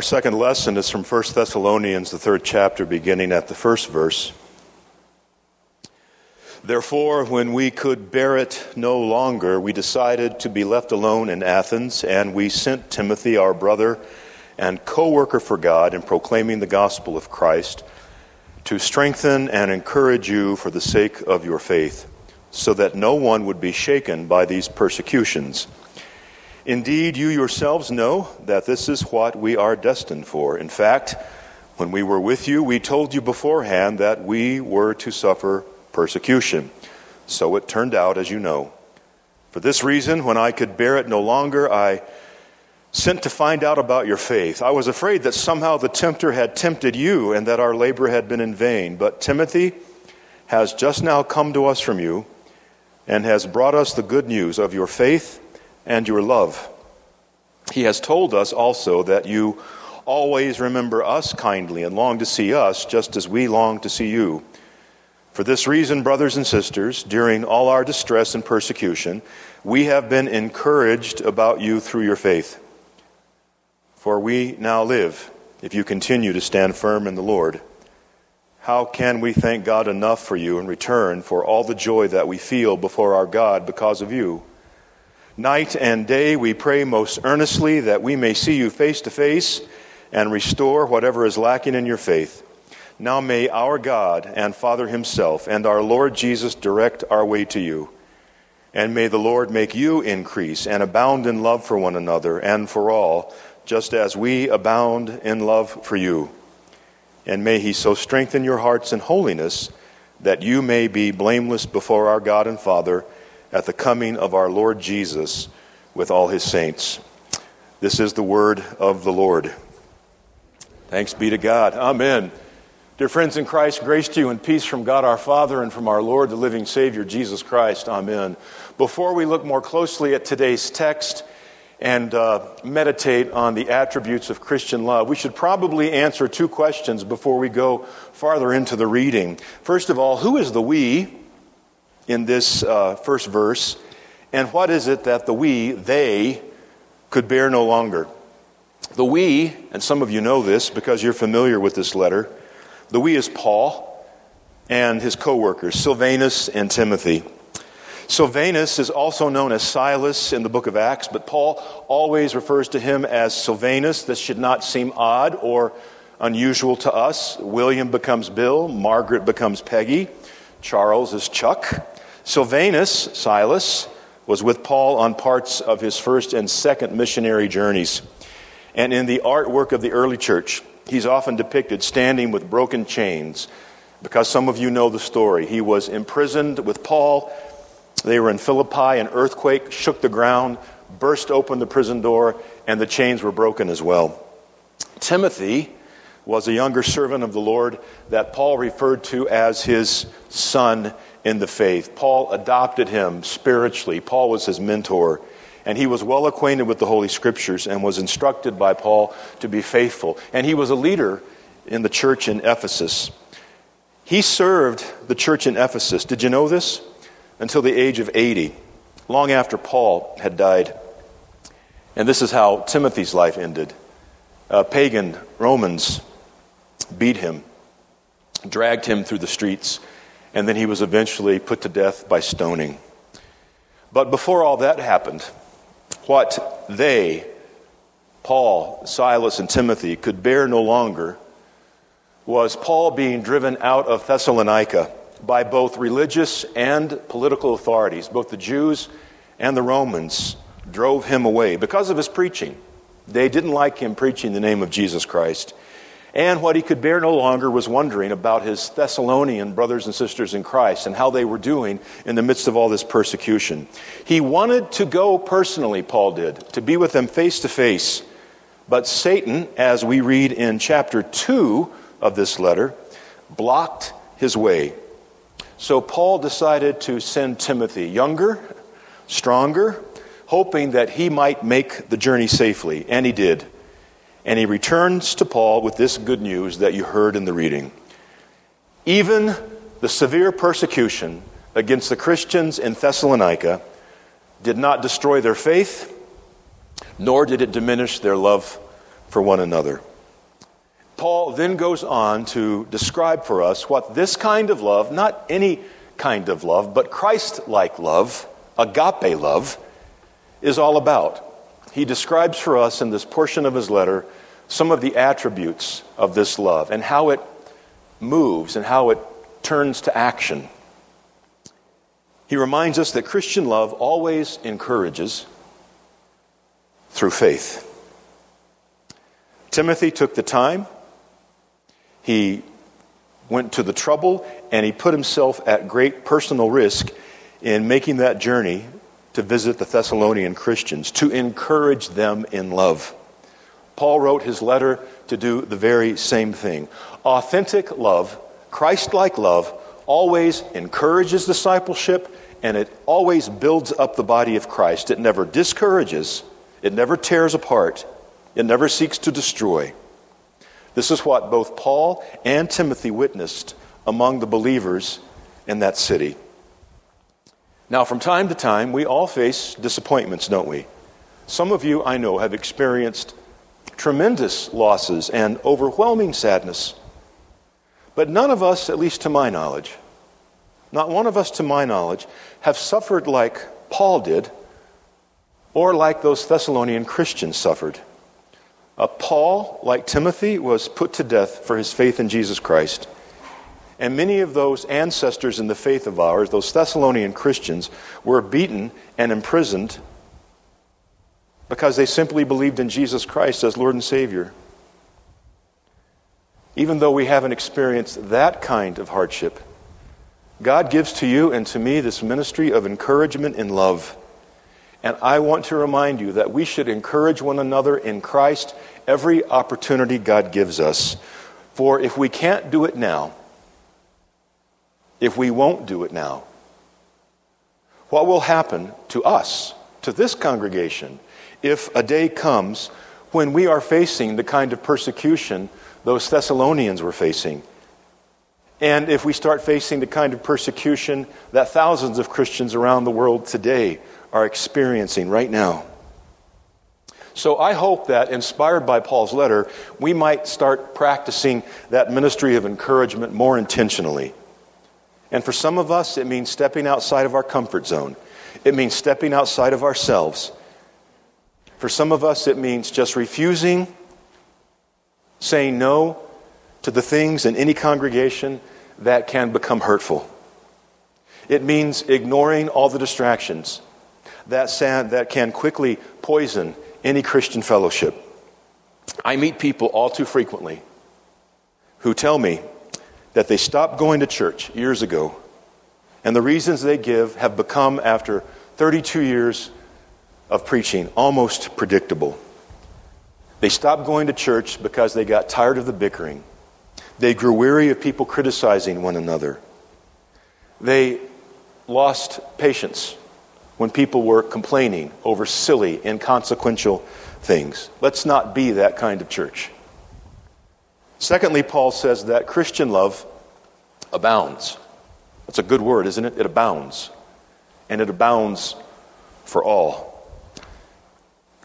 Our second lesson is from 1 Thessalonians, the third chapter, beginning at the first verse. Therefore, when we could bear it no longer, we decided to be left alone in Athens, and we sent Timothy, our brother and co worker for God in proclaiming the gospel of Christ, to strengthen and encourage you for the sake of your faith, so that no one would be shaken by these persecutions. Indeed, you yourselves know that this is what we are destined for. In fact, when we were with you, we told you beforehand that we were to suffer persecution. So it turned out, as you know. For this reason, when I could bear it no longer, I sent to find out about your faith. I was afraid that somehow the tempter had tempted you and that our labor had been in vain. But Timothy has just now come to us from you and has brought us the good news of your faith and your love. He has told us also that you always remember us kindly and long to see us just as we long to see you. For this reason, brothers and sisters, during all our distress and persecution, we have been encouraged about you through your faith. For we now live if you continue to stand firm in the Lord. How can we thank God enough for you in return for all the joy that we feel before our God because of you? Night and day we pray most earnestly that we may see you face to face and restore whatever is lacking in your faith. Now may our God and Father Himself and our Lord Jesus direct our way to you. And may the Lord make you increase and abound in love for one another and for all, just as we abound in love for you. And may He so strengthen your hearts in holiness that you may be blameless before our God and Father at the coming of our Lord Jesus with all his saints. This is the word of the Lord. Thanks be to God. Amen. Dear friends in Christ, grace to you and peace from God our Father and from our Lord, the living Savior, Jesus Christ. Amen. Before we look more closely at today's text and uh, meditate on the attributes of Christian love, we should probably answer two questions before we go farther into the reading. First of all, who is the we? In this uh, first verse. And what is it that the we, they, could bear no longer? The we, and some of you know this because you're familiar with this letter, the we is Paul and his co workers, Silvanus and Timothy. Silvanus is also known as Silas in the book of Acts, but Paul always refers to him as Silvanus. This should not seem odd or unusual to us. William becomes Bill, Margaret becomes Peggy, Charles is Chuck. Silvanus, Silas, was with Paul on parts of his first and second missionary journeys. And in the artwork of the early church, he's often depicted standing with broken chains because some of you know the story. He was imprisoned with Paul. They were in Philippi. An earthquake shook the ground, burst open the prison door, and the chains were broken as well. Timothy was a younger servant of the Lord that Paul referred to as his son in the faith. Paul adopted him spiritually. Paul was his mentor. And he was well acquainted with the Holy Scriptures and was instructed by Paul to be faithful. And he was a leader in the church in Ephesus. He served the church in Ephesus, did you know this? Until the age of 80, long after Paul had died. And this is how Timothy's life ended. Uh, pagan Romans beat him, dragged him through the streets and then he was eventually put to death by stoning. But before all that happened, what they, Paul, Silas, and Timothy, could bear no longer was Paul being driven out of Thessalonica by both religious and political authorities. Both the Jews and the Romans drove him away because of his preaching. They didn't like him preaching the name of Jesus Christ. And what he could bear no longer was wondering about his Thessalonian brothers and sisters in Christ and how they were doing in the midst of all this persecution. He wanted to go personally, Paul did, to be with them face to face. But Satan, as we read in chapter 2 of this letter, blocked his way. So Paul decided to send Timothy, younger, stronger, hoping that he might make the journey safely. And he did. And he returns to Paul with this good news that you heard in the reading. Even the severe persecution against the Christians in Thessalonica did not destroy their faith, nor did it diminish their love for one another. Paul then goes on to describe for us what this kind of love, not any kind of love, but Christ like love, agape love, is all about. He describes for us in this portion of his letter some of the attributes of this love and how it moves and how it turns to action. He reminds us that Christian love always encourages through faith. Timothy took the time, he went to the trouble, and he put himself at great personal risk in making that journey to visit the Thessalonian Christians, to encourage them in love. Paul wrote his letter to do the very same thing. Authentic love, Christ like love, always encourages discipleship and it always builds up the body of Christ. It never discourages, it never tears apart, it never seeks to destroy. This is what both Paul and Timothy witnessed among the believers in that city. Now, from time to time, we all face disappointments, don't we? Some of you, I know, have experienced tremendous losses and overwhelming sadness. But none of us, at least to my knowledge, not one of us to my knowledge, have suffered like Paul did or like those Thessalonian Christians suffered. Uh, Paul, like Timothy, was put to death for his faith in Jesus Christ. And many of those ancestors in the faith of ours, those Thessalonian Christians, were beaten and imprisoned because they simply believed in Jesus Christ as Lord and Savior. Even though we haven't experienced that kind of hardship, God gives to you and to me this ministry of encouragement and love. And I want to remind you that we should encourage one another in Christ every opportunity God gives us. For if we can't do it now, if we won't do it now? What will happen to us, to this congregation, if a day comes when we are facing the kind of persecution those Thessalonians were facing? And if we start facing the kind of persecution that thousands of Christians around the world today are experiencing right now. So I hope that, inspired by Paul's letter, we might start practicing that ministry of encouragement more intentionally. And for some of us, it means stepping outside of our comfort zone. It means stepping outside of ourselves. For some of us, it means just refusing, saying no to the things in any congregation that can become hurtful. It means ignoring all the distractions that, that can quickly poison any Christian fellowship. I meet people all too frequently who tell me that they stopped going to church years ago. And the reasons they give have become, after 32 years of preaching, almost predictable. They stopped going to church because they got tired of the bickering. They grew weary of people criticizing one another. They lost patience when people were complaining over silly, inconsequential things. Let's not be that kind of church. Secondly, Paul says that Christian love abounds. That's a good word, isn't it? It abounds. And it abounds for all.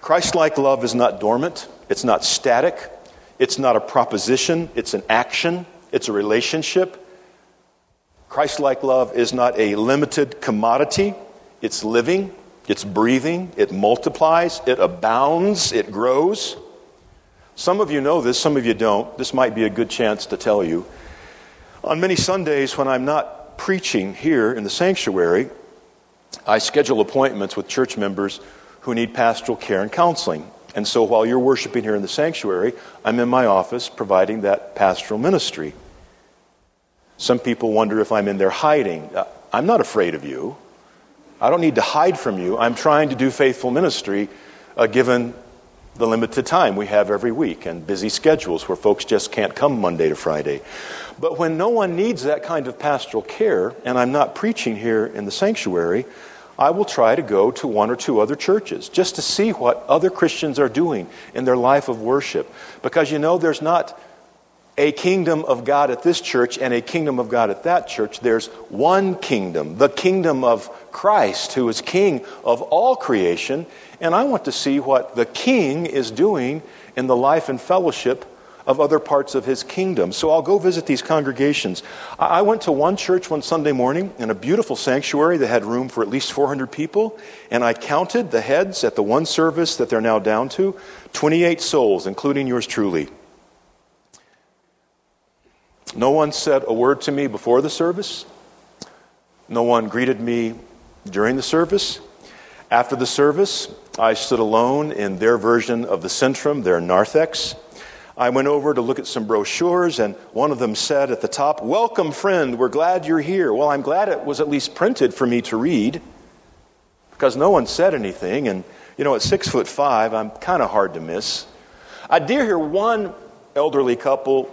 Christ like love is not dormant, it's not static, it's not a proposition, it's an action, it's a relationship. Christ like love is not a limited commodity, it's living, it's breathing, it multiplies, it abounds, it grows. Some of you know this, some of you don't. This might be a good chance to tell you. On many Sundays, when I'm not preaching here in the sanctuary, I schedule appointments with church members who need pastoral care and counseling. And so while you're worshiping here in the sanctuary, I'm in my office providing that pastoral ministry. Some people wonder if I'm in there hiding. Uh, I'm not afraid of you. I don't need to hide from you. I'm trying to do faithful ministry uh, given the limited time we have every week and busy schedules where folks just can't come Monday to Friday. But when no one needs that kind of pastoral care, and I'm not preaching here in the sanctuary, I will try to go to one or two other churches just to see what other Christians are doing in their life of worship. Because you know, there's not a kingdom of God at this church and a kingdom of God at that church. There's one kingdom, the kingdom of Christ, who is king of all creation. And I want to see what the king is doing in the life and fellowship of other parts of his kingdom. So I'll go visit these congregations. I went to one church one Sunday morning in a beautiful sanctuary that had room for at least 400 people, and I counted the heads at the one service that they're now down to 28 souls, including yours truly. No one said a word to me before the service. No one greeted me during the service. After the service, I stood alone in their version of the Centrum, their narthex. I went over to look at some brochures, and one of them said at the top, Welcome, friend, we're glad you're here. Well, I'm glad it was at least printed for me to read because no one said anything. And, you know, at six foot five, I'm kind of hard to miss. I did hear one elderly couple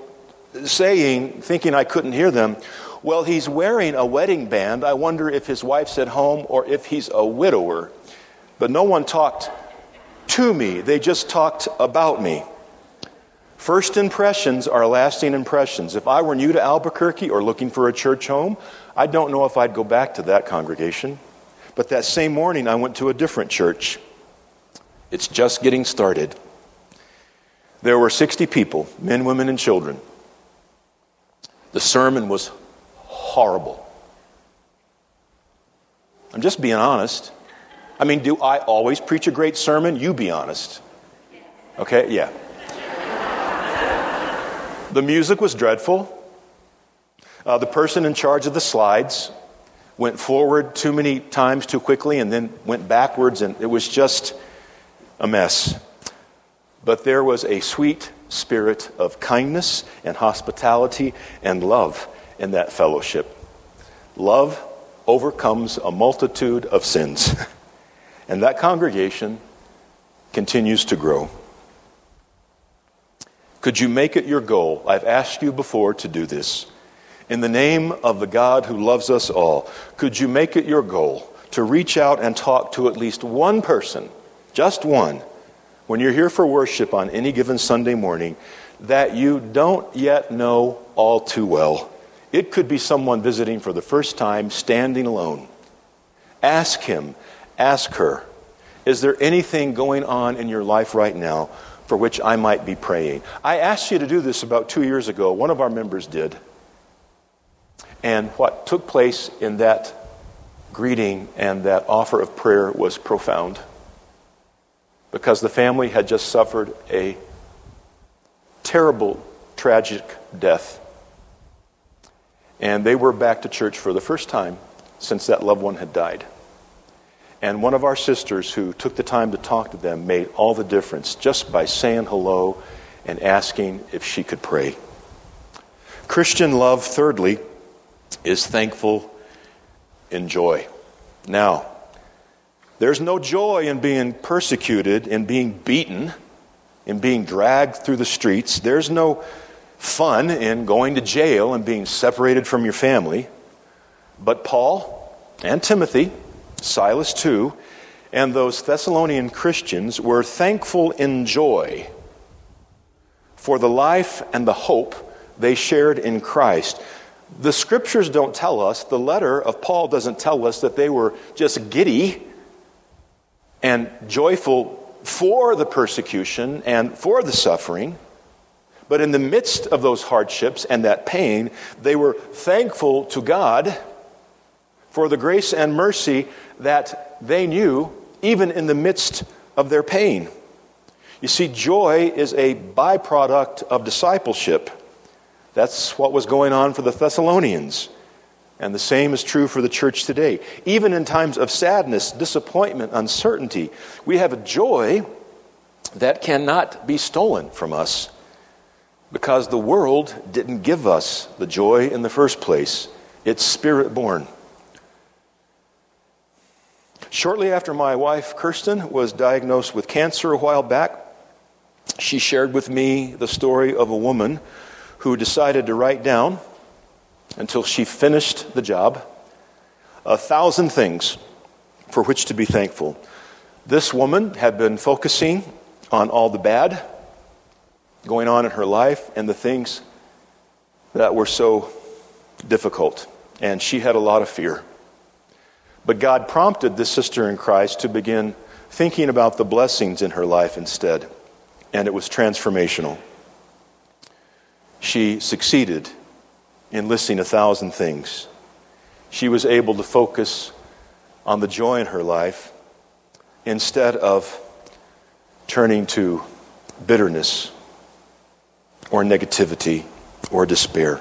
saying, thinking I couldn't hear them, Well, he's wearing a wedding band. I wonder if his wife's at home or if he's a widower. But no one talked to me, they just talked about me. First impressions are lasting impressions. If I were new to Albuquerque or looking for a church home, I don't know if I'd go back to that congregation. But that same morning, I went to a different church. It's just getting started. There were 60 people, men, women, and children. The sermon was horrible. I'm just being honest. I mean, do I always preach a great sermon? You be honest. Okay, yeah. The music was dreadful. Uh, the person in charge of the slides went forward too many times too quickly and then went backwards, and it was just a mess. But there was a sweet spirit of kindness and hospitality and love in that fellowship. Love overcomes a multitude of sins. and that congregation continues to grow. Could you make it your goal? I've asked you before to do this. In the name of the God who loves us all, could you make it your goal to reach out and talk to at least one person, just one, when you're here for worship on any given Sunday morning that you don't yet know all too well? It could be someone visiting for the first time, standing alone. Ask him, ask her, is there anything going on in your life right now for which I might be praying. I asked you to do this about two years ago. One of our members did. And what took place in that greeting and that offer of prayer was profound. Because the family had just suffered a terrible, tragic death. And they were back to church for the first time since that loved one had died. And one of our sisters who took the time to talk to them made all the difference just by saying hello and asking if she could pray. Christian love, thirdly, is thankful in joy. Now, there's no joy in being persecuted, in being beaten, in being dragged through the streets. There's no fun in going to jail and being separated from your family. But Paul and Timothy Silas too, and those Thessalonian Christians were thankful in joy for the life and the hope they shared in Christ. The scriptures don't tell us, the letter of Paul doesn't tell us that they were just giddy and joyful for the persecution and for the suffering. But in the midst of those hardships and that pain, they were thankful to God for the grace and mercy that they knew even in the midst of their pain. You see, joy is a byproduct of discipleship. That's what was going on for the Thessalonians. And the same is true for the church today. Even in times of sadness, disappointment, uncertainty, we have a joy that cannot be stolen from us because the world didn't give us the joy in the first place. It's spirit born. Shortly after my wife, Kirsten, was diagnosed with cancer a while back, she shared with me the story of a woman who decided to write down, until she finished the job, a thousand things for which to be thankful. This woman had been focusing on all the bad going on in her life and the things that were so difficult, and she had a lot of fear. But God prompted this sister in Christ to begin thinking about the blessings in her life instead, and it was transformational. she succeeded in listing a thousand things. She was able to focus on the joy in her life instead of turning to bitterness or negativity or despair.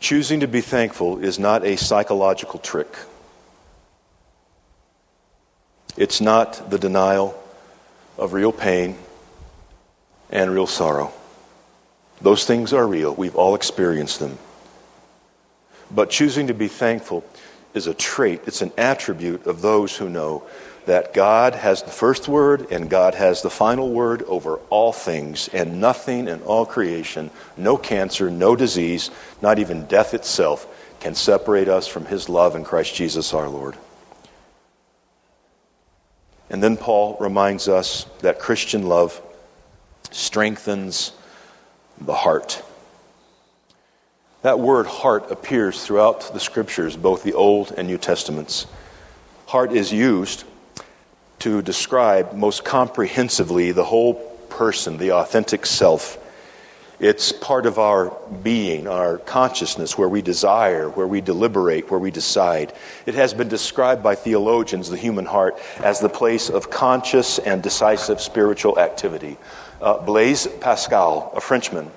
Choosing to be thankful is not a psychological trick. It's not the denial of real pain and real sorrow. Those things are real. We've all experienced them. But choosing to be thankful is a trait, it's an attribute of those who know that God has the first word and God has the final word over all things, and nothing in all creation, no cancer, no disease, not even death itself, can separate us from His love in Christ Jesus our Lord. And then Paul reminds us that Christian love strengthens the heart. That word heart appears throughout the scriptures, both the Old and New Testaments. Heart is used to describe most comprehensively the whole person, the authentic self. It's part of our being, our consciousness, where we desire, where we deliberate, where we decide. It has been described by theologians, the human heart, as the place of conscious and decisive spiritual activity. Uh, Blaise Pascal, a Frenchman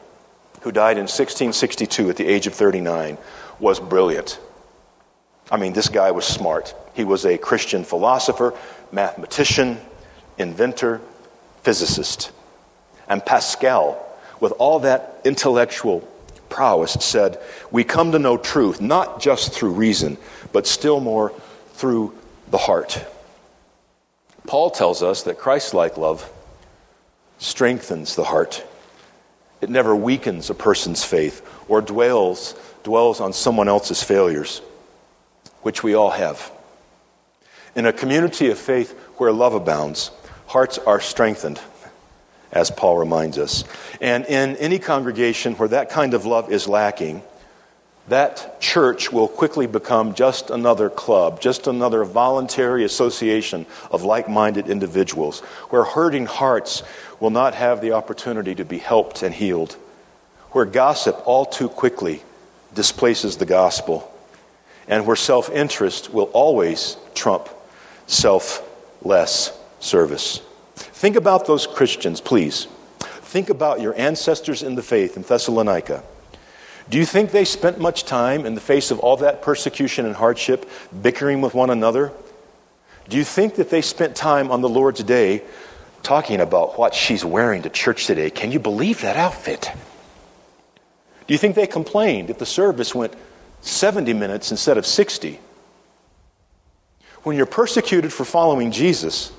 who died in 1662 at the age of 39, was brilliant. I mean, this guy was smart. He was a Christian philosopher, mathematician, inventor, physicist. And Pascal, with all that intellectual prowess, said, We come to know truth not just through reason, but still more through the heart. Paul tells us that Christ like love strengthens the heart. It never weakens a person's faith or dwells, dwells on someone else's failures, which we all have. In a community of faith where love abounds, hearts are strengthened, as Paul reminds us. And in any congregation where that kind of love is lacking, that church will quickly become just another club, just another voluntary association of like minded individuals, where hurting hearts will not have the opportunity to be helped and healed, where gossip all too quickly displaces the gospel, and where self interest will always trump selfless service. Think about those Christians, please. Think about your ancestors in the faith in Thessalonica. Do you think they spent much time in the face of all that persecution and hardship bickering with one another? Do you think that they spent time on the Lord's day talking about what she's wearing to church today? Can you believe that outfit? Do you think they complained if the service went 70 minutes instead of 60? When you're persecuted for following Jesus,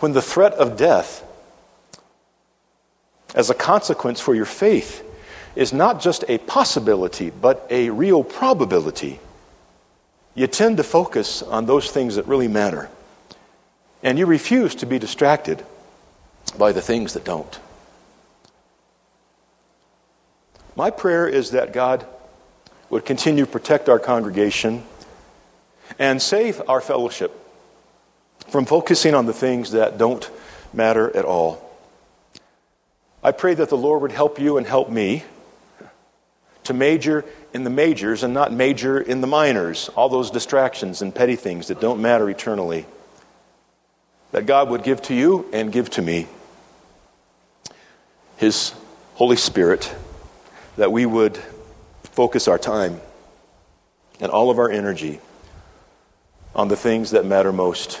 when the threat of death as a consequence for your faith is not just a possibility, but a real probability, you tend to focus on those things that really matter. And you refuse to be distracted by the things that don't. My prayer is that God would continue to protect our congregation and save our fellowship from focusing on the things that don't matter at all. I pray that the Lord would help you and help me to major in the majors and not major in the minors, all those distractions and petty things that don't matter eternally. That God would give to you and give to me His Holy Spirit, that we would focus our time and all of our energy on the things that matter most